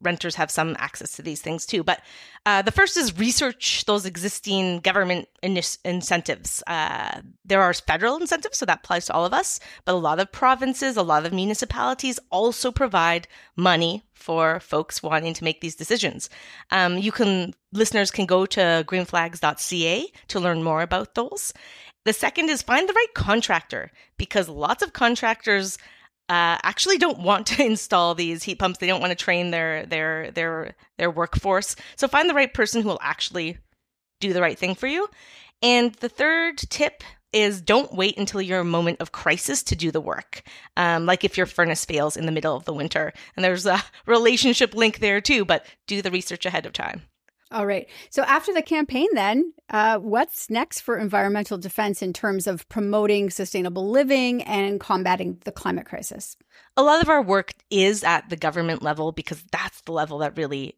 renters have some access to these things too. But uh, the first is research those existing government in- incentives. Uh, there are federal incentives, so that applies to all of us. But a lot of provinces, a lot of municipalities also provide money for folks wanting to make these decisions. Um, you can listeners can go to greenflags.ca to learn more about those. The second is find the right contractor because lots of contractors uh, actually don't want to [LAUGHS] install these heat pumps. They don't want to train their their their their workforce. So find the right person who will actually do the right thing for you. And the third tip is don't wait until your moment of crisis to do the work. Um, like if your furnace fails in the middle of the winter, and there's a [LAUGHS] relationship link there too. But do the research ahead of time. All right. So after the campaign, then, uh, what's next for Environmental Defence in terms of promoting sustainable living and combating the climate crisis? A lot of our work is at the government level because that's the level that really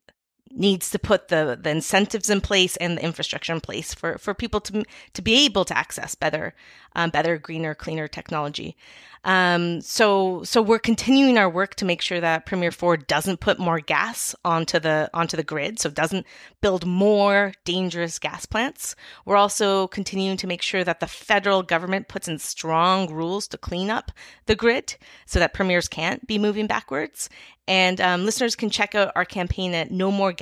needs to put the, the incentives in place and the infrastructure in place for, for people to to be able to access better um, better greener cleaner technology. Um, so so we're continuing our work to make sure that Premier Ford doesn't put more gas onto the onto the grid, so doesn't build more dangerous gas plants. We're also continuing to make sure that the federal government puts in strong rules to clean up the grid so that premiers can't be moving backwards. And um, listeners can check out our campaign at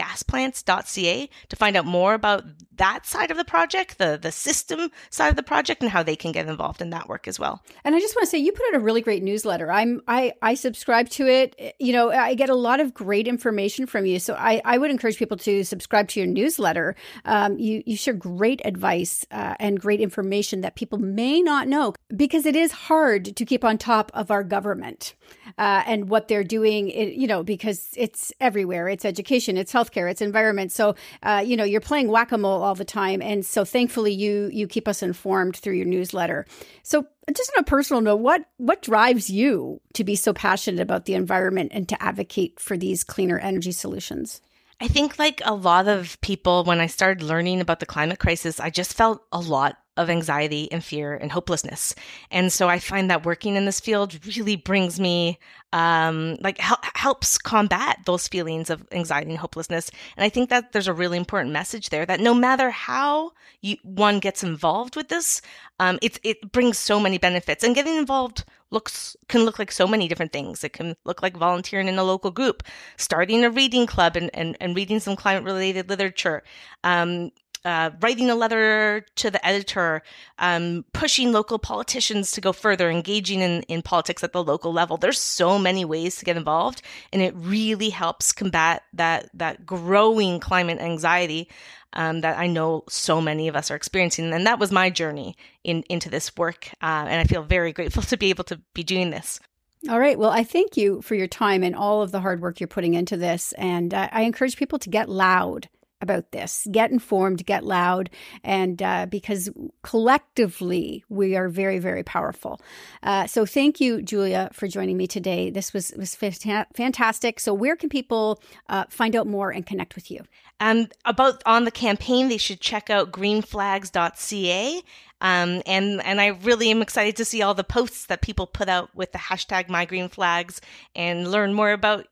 nomoregasplants.ca to find out more about that side of the project, the the system side of the project, and how they can get involved in that work as well. And I just want to say, you put out a really great newsletter. I'm I I subscribe to it. You know, I get a lot of great information from you, so I I would encourage people to subscribe to your newsletter. Um, you you share great advice uh, and great information that people may not know because it is hard to keep on top of our government uh, and what they're doing. It, you know, because it's everywhere. It's education, it's healthcare, it's environment. So uh, you know, you're playing whack a mole all the time. And so thankfully you you keep us informed through your newsletter. So just on a personal note, what what drives you to be so passionate about the environment and to advocate for these cleaner energy solutions? I think like a lot of people when I started learning about the climate crisis, I just felt a lot of anxiety and fear and hopelessness. And so I find that working in this field really brings me, um, like hel- helps combat those feelings of anxiety and hopelessness. And I think that there's a really important message there that no matter how you, one gets involved with this, um, it, it brings so many benefits and getting involved looks can look like so many different things. It can look like volunteering in a local group, starting a reading club and, and, and reading some climate related literature, um, uh, writing a letter to the editor, um, pushing local politicians to go further, engaging in, in politics at the local level. There's so many ways to get involved, and it really helps combat that that growing climate anxiety um, that I know so many of us are experiencing. And that was my journey in, into this work, uh, and I feel very grateful [LAUGHS] to be able to be doing this. All right. Well, I thank you for your time and all of the hard work you're putting into this. And uh, I encourage people to get loud about this. Get informed, get loud, and uh, because collectively we are very, very powerful. Uh, so thank you, Julia, for joining me today. This was was fantastic. So where can people uh, find out more and connect with you? Um, about on the campaign, they should check out greenflags.ca. Um, and and I really am excited to see all the posts that people put out with the hashtag MyGreenFlags and learn more about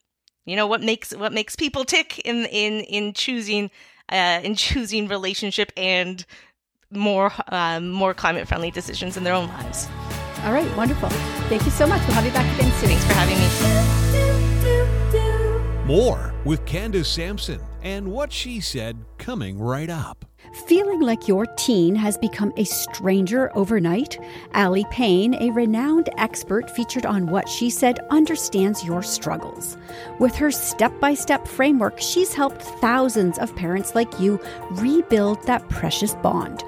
you know what makes what makes people tick in in in choosing uh, in [LAUGHS] choosing relationship and more um, more climate friendly decisions in their own lives. All right, wonderful. Thank you so much. We'll have you back again soon. Thanks for having me. More with Candace Sampson and what she said coming right up. Feeling like your teen has become a stranger overnight? Allie Payne, a renowned expert featured on What She Said, understands your struggles. With her step by step framework, she's helped thousands of parents like you rebuild that precious bond.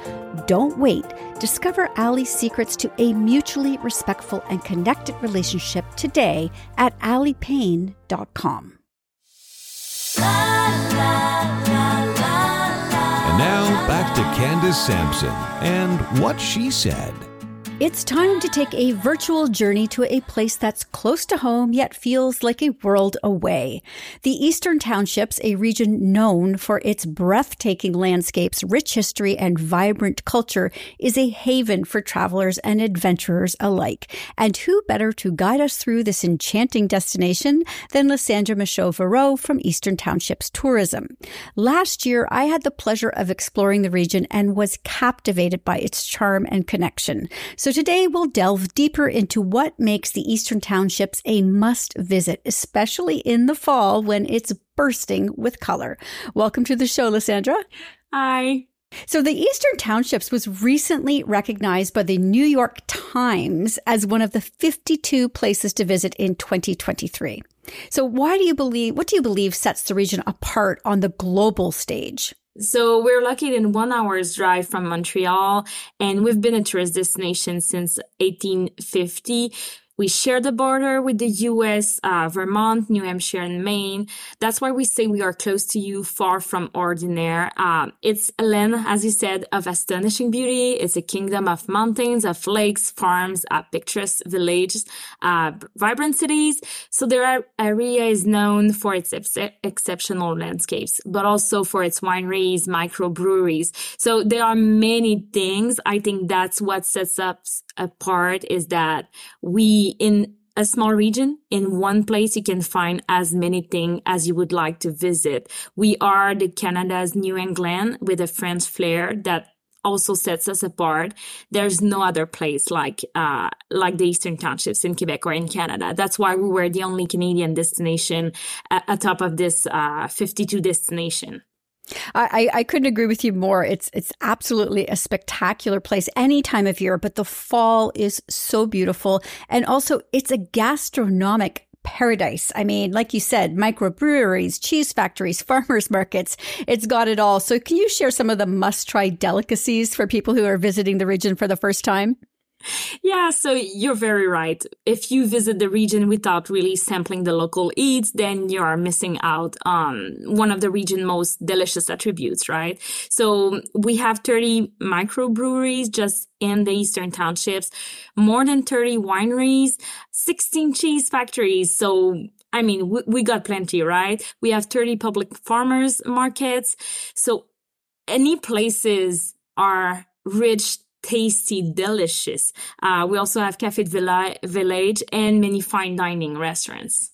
Don't wait. Discover Allie's secrets to a mutually respectful and connected relationship today at alliepayne.com. La, back to Candace Sampson and what she said. It's time to take a virtual journey to a place that's close to home yet feels like a world away. The Eastern Townships, a region known for its breathtaking landscapes, rich history, and vibrant culture, is a haven for travelers and adventurers alike. And who better to guide us through this enchanting destination than Lysandre Michaud from Eastern Townships Tourism? Last year, I had the pleasure of exploring the region and was captivated by its charm and connection. So today we'll delve deeper into what makes the Eastern Townships a must visit, especially in the fall when it's bursting with color. Welcome to the show, Lysandre. Hi. So, the Eastern Townships was recently recognized by the New York Times as one of the 52 places to visit in 2023. So, why do you believe, what do you believe sets the region apart on the global stage? So we're located in one hour's drive from Montreal and we've been a tourist destination since 1850. We share the border with the US, uh, Vermont, New Hampshire, and Maine. That's why we say we are close to you, far from ordinary. Uh, it's a land, as you said, of astonishing beauty. It's a kingdom of mountains, of lakes, farms, uh, picturesque villages, uh, vibrant cities. So their area is known for its ex- exceptional landscapes, but also for its wineries, microbreweries. So there are many things. I think that's what sets us apart is that we in a small region in one place you can find as many things as you would like to visit. We are the canada's new england with a french flair that also sets us apart. There's no other place like uh, like the eastern townships in quebec or in canada. That's why we were the only canadian destination at, atop of this uh, 52 destination I, I couldn't agree with you more. It's it's absolutely a spectacular place any time of year, but the fall is so beautiful. And also it's a gastronomic paradise. I mean, like you said, microbreweries, cheese factories, [LAUGHS] farmers markets, it's got it all. So can you share some of the must try delicacies for people who are visiting the region for the first time? Yeah, so you're very right. If you visit the region without really sampling the local eats, then you are missing out on one of the region's most delicious attributes, right? So we have 30 microbreweries just in the eastern townships, more than 30 wineries, 16 cheese factories. So I mean, we, we got plenty, right? We have 30 public farmers markets. So any places are rich tasty, delicious. Uh, we also have Cafe Village and many fine dining restaurants.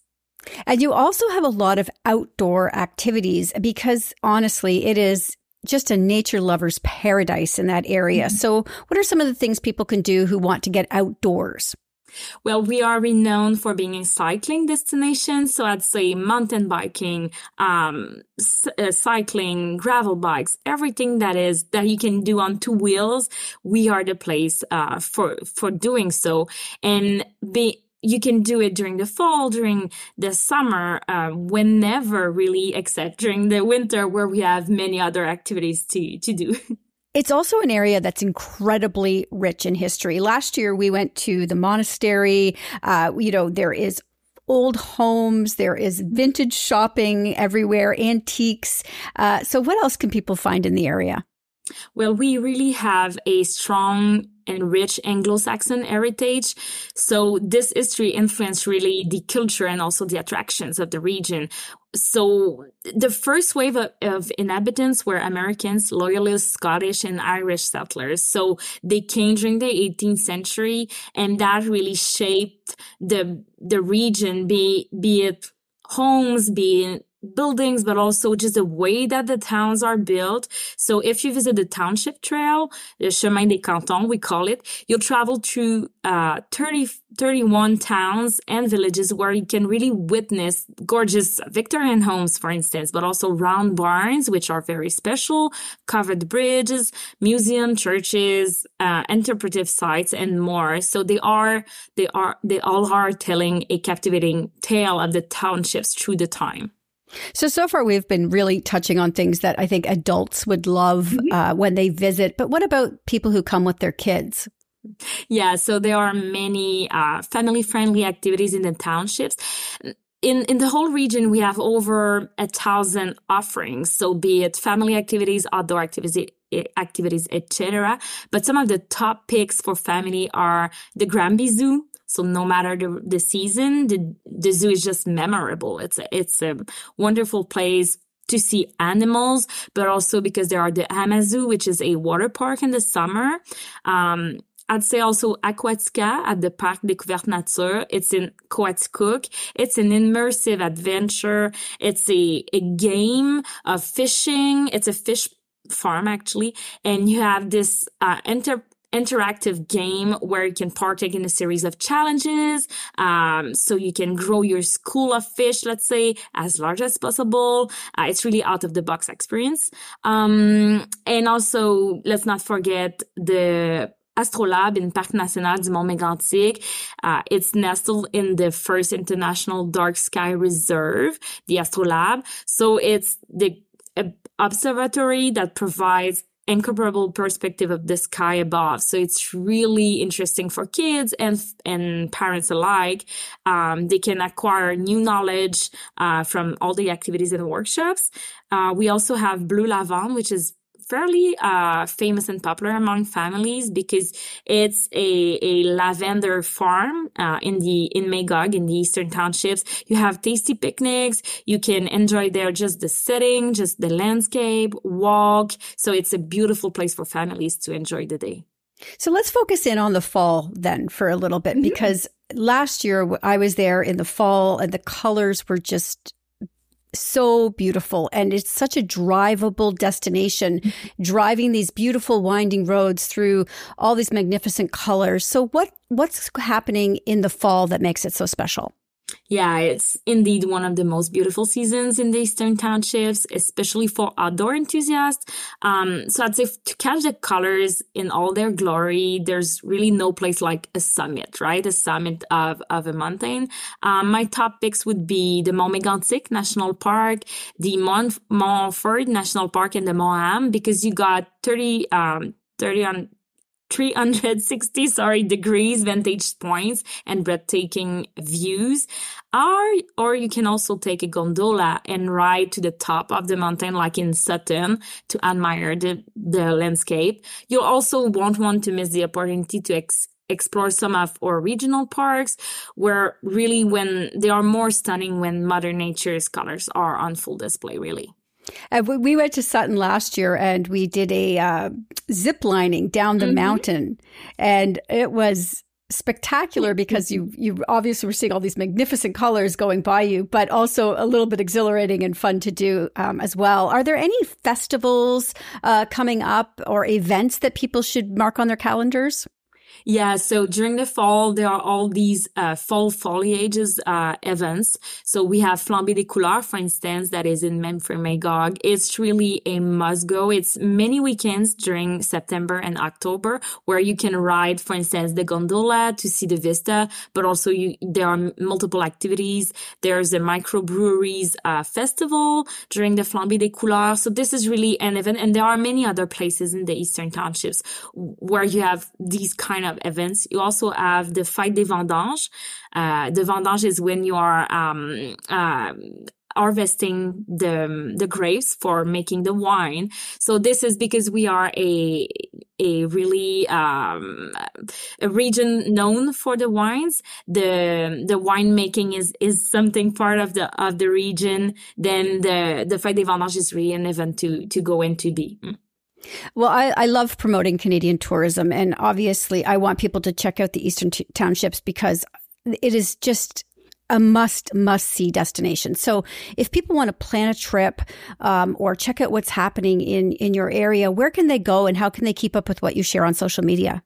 And you also have a lot of outdoor activities because honestly, it is just a nature lover's paradise in that area. Mm-hmm. So, what are some of the things people can do who want to get outdoors? Well, we are renowned for being a cycling destination. So I'd say mountain biking, um, uh, cycling, gravel bikes, everything that is, that you can do on two wheels. We are the place, uh, for, for doing so. And be, you can do it during the fall, during the summer, uh, whenever really, except during the winter where we have many other activities to, to do. [LAUGHS] It's also an area that's incredibly rich in history. Last year, we went to the monastery. Uh, you know, there is old homes, there is vintage shopping everywhere, antiques. Uh, so, what else can people find in the area? Well, we really have a strong and rich Anglo-Saxon heritage. So this history influenced really the culture and also the attractions of the region. So the first wave of, of, inhabitants were Americans, loyalist Scottish and Irish settlers. So they came during the 18th century and that really shaped the, the region, be, be it homes, be it buildings, but also just the way that the towns are built. So if you visit the township trail, the Chemin des Cantons, we call it, you'll travel through uh, 30, 31 towns and villages where you can really witness gorgeous Victorian homes, for instance, but also round barns, which are very special, covered bridges, museum, churches, uh, interpretive sites, and more. So they are, they are, they all are telling a captivating tale of the townships through the time. So, so far we've been really touching on things that I think adults would love mm-hmm. uh, when they visit. But what about people who come with their kids? Yeah, so there are many uh, family friendly activities in the townships. In, in the whole region, we have over a thousand offerings. So be it family activities, outdoor activities, activities, etc. But some of the top picks for family are the Granby Zoo, so no matter the, the season, the, the zoo is just memorable. It's a, it's a wonderful place to see animals, but also because there are the Amazoo, which is a water park in the summer. Um, I'd say also Aquatica at the Parc Découverte Nature. It's in Coaticook. It's an immersive adventure. It's a, a game of fishing. It's a fish farm actually. And you have this, uh, inter- interactive game where you can partake in a series of challenges. Um, so you can grow your school of fish, let's say, as large as possible. Uh, it's really out of the box experience. Um, and also, let's not forget the Astrolabe in Parc National du Mont Mégantic. Uh, it's nestled in the first international dark sky reserve, the Astrolabe. So it's the observatory that provides incomparable perspective of the sky above. So it's really interesting for kids and and parents alike. Um, they can acquire new knowledge uh, from all the activities and workshops. Uh, we also have Bleu Lavande, which is fairly uh, famous and popular among families because it's a, a lavender farm uh, in the in Magog in the eastern townships. You have tasty picnics. You can enjoy there just the setting, just the landscape, walk. So it's a beautiful place for families to enjoy the day. So let's focus in on the fall then for a little bit mm-hmm. because last year I was there in the fall and the colors were just so beautiful and it's such a drivable destination [LAUGHS] driving these beautiful winding roads through all these magnificent colors. So what what's happening in the fall that makes it so special yeah, it's indeed one of the most beautiful seasons in the Eastern Townships, especially for outdoor enthusiasts. Um, so I'd say to catch the colors in all their glory, there's really no place like a summit, right? A summit of, of a mountain. Um, my top picks would be the Mont Mégantic National Park, the Mont Orford National Park, and the Mont Ham, because you got 30, um, 30 on 360 sorry degrees vantage points and breathtaking views. Or or you can also take a gondola and ride to the top of the mountain like in Sutton to admire the the landscape. You also won't want to miss the opportunity to ex- explore some of our regional parks where really when they are more stunning when mother nature's colors are on full display really uh, we went to Sutton last year and we did a uh, zip lining down the mm-hmm. mountain, and it was spectacular because you you obviously were seeing all these magnificent colors going by you, but also a little bit exhilarating and fun to do um, as well. Are there any festivals uh, coming up or events that people should mark on their calendars? Yeah. So during the fall, there are all these uh, fall foliages uh, events. So we have Flambée des Couleurs, for instance, that is in Memphrémagog. It's really a must go. It's many weekends during September and October where you can ride, for instance, the gondola to see the vista, but also you, there are multiple activities. There's a microbreweries uh, festival during the Flambée des Couleurs. So this is really an event. And there are many other places in the Eastern Townships where you have these kind of events. You also have the Fête des Vendanges. Uh, the vendange is when you are um, uh, harvesting the the grapes for making the wine. So this is because we are a a really um, a region known for the wines. The the winemaking is is something part of the of the region. Then the the Fête des Vendanges is really an event to to go into the. Mm. Well, I, I, love promoting Canadian tourism, and obviously, I want people to check out the Eastern t- Townships because it is just a must must see destination. So if people want to plan a trip um, or check out what's happening in in your area, where can they go and how can they keep up with what you share on social media?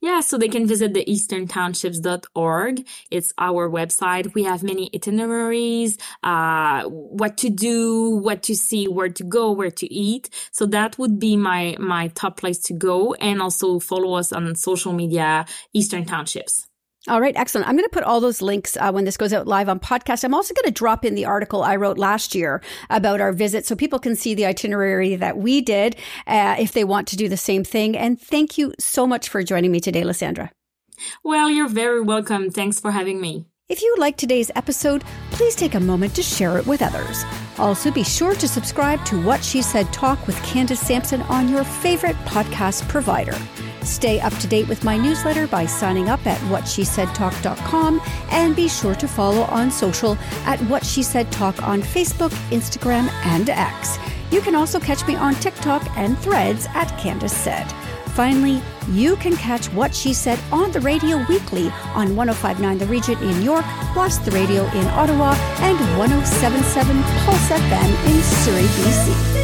Yeah, so they can visit the easterntownships.org. It's our website. We have many itineraries, uh, what to do, what to see, where to go, where to eat. So that would be my, my top place to go. And also follow us on social media, Eastern Townships. All right, excellent. I'm going to put all those links uh, when this goes out live on podcast. I'm also going to drop in the article I wrote last year about our visit so people can see the itinerary that we did uh, if they want to do the same thing. And thank you so much for joining me today, Lysandre. Well, you're very welcome. Thanks for having me. If you like today's episode, please take a moment to share it with others. Also, be sure to subscribe to What She Said Talk with Candace Sampson on your favorite podcast provider. Stay up to date with my newsletter by signing up at whatshesaidtalk.com and be sure to follow on social at What She Said Talk on Facebook, Instagram, and X. You can also catch me on TikTok and threads at Candace Said. Finally, you can catch What She Said on the radio weekly on 1059 The Region in York, plus the radio in Ottawa, and 1077 Pulse FM in Surrey, BC.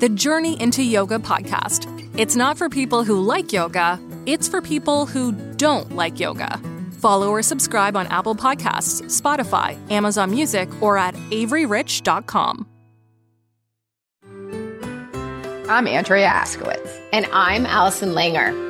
the Journey into Yoga podcast. It's not for people who like yoga, it's for people who don't like yoga. Follow or subscribe on Apple Podcasts, Spotify, Amazon Music, or at averyrich.com. I'm Andrea Askowitz. And I'm Allison Langer.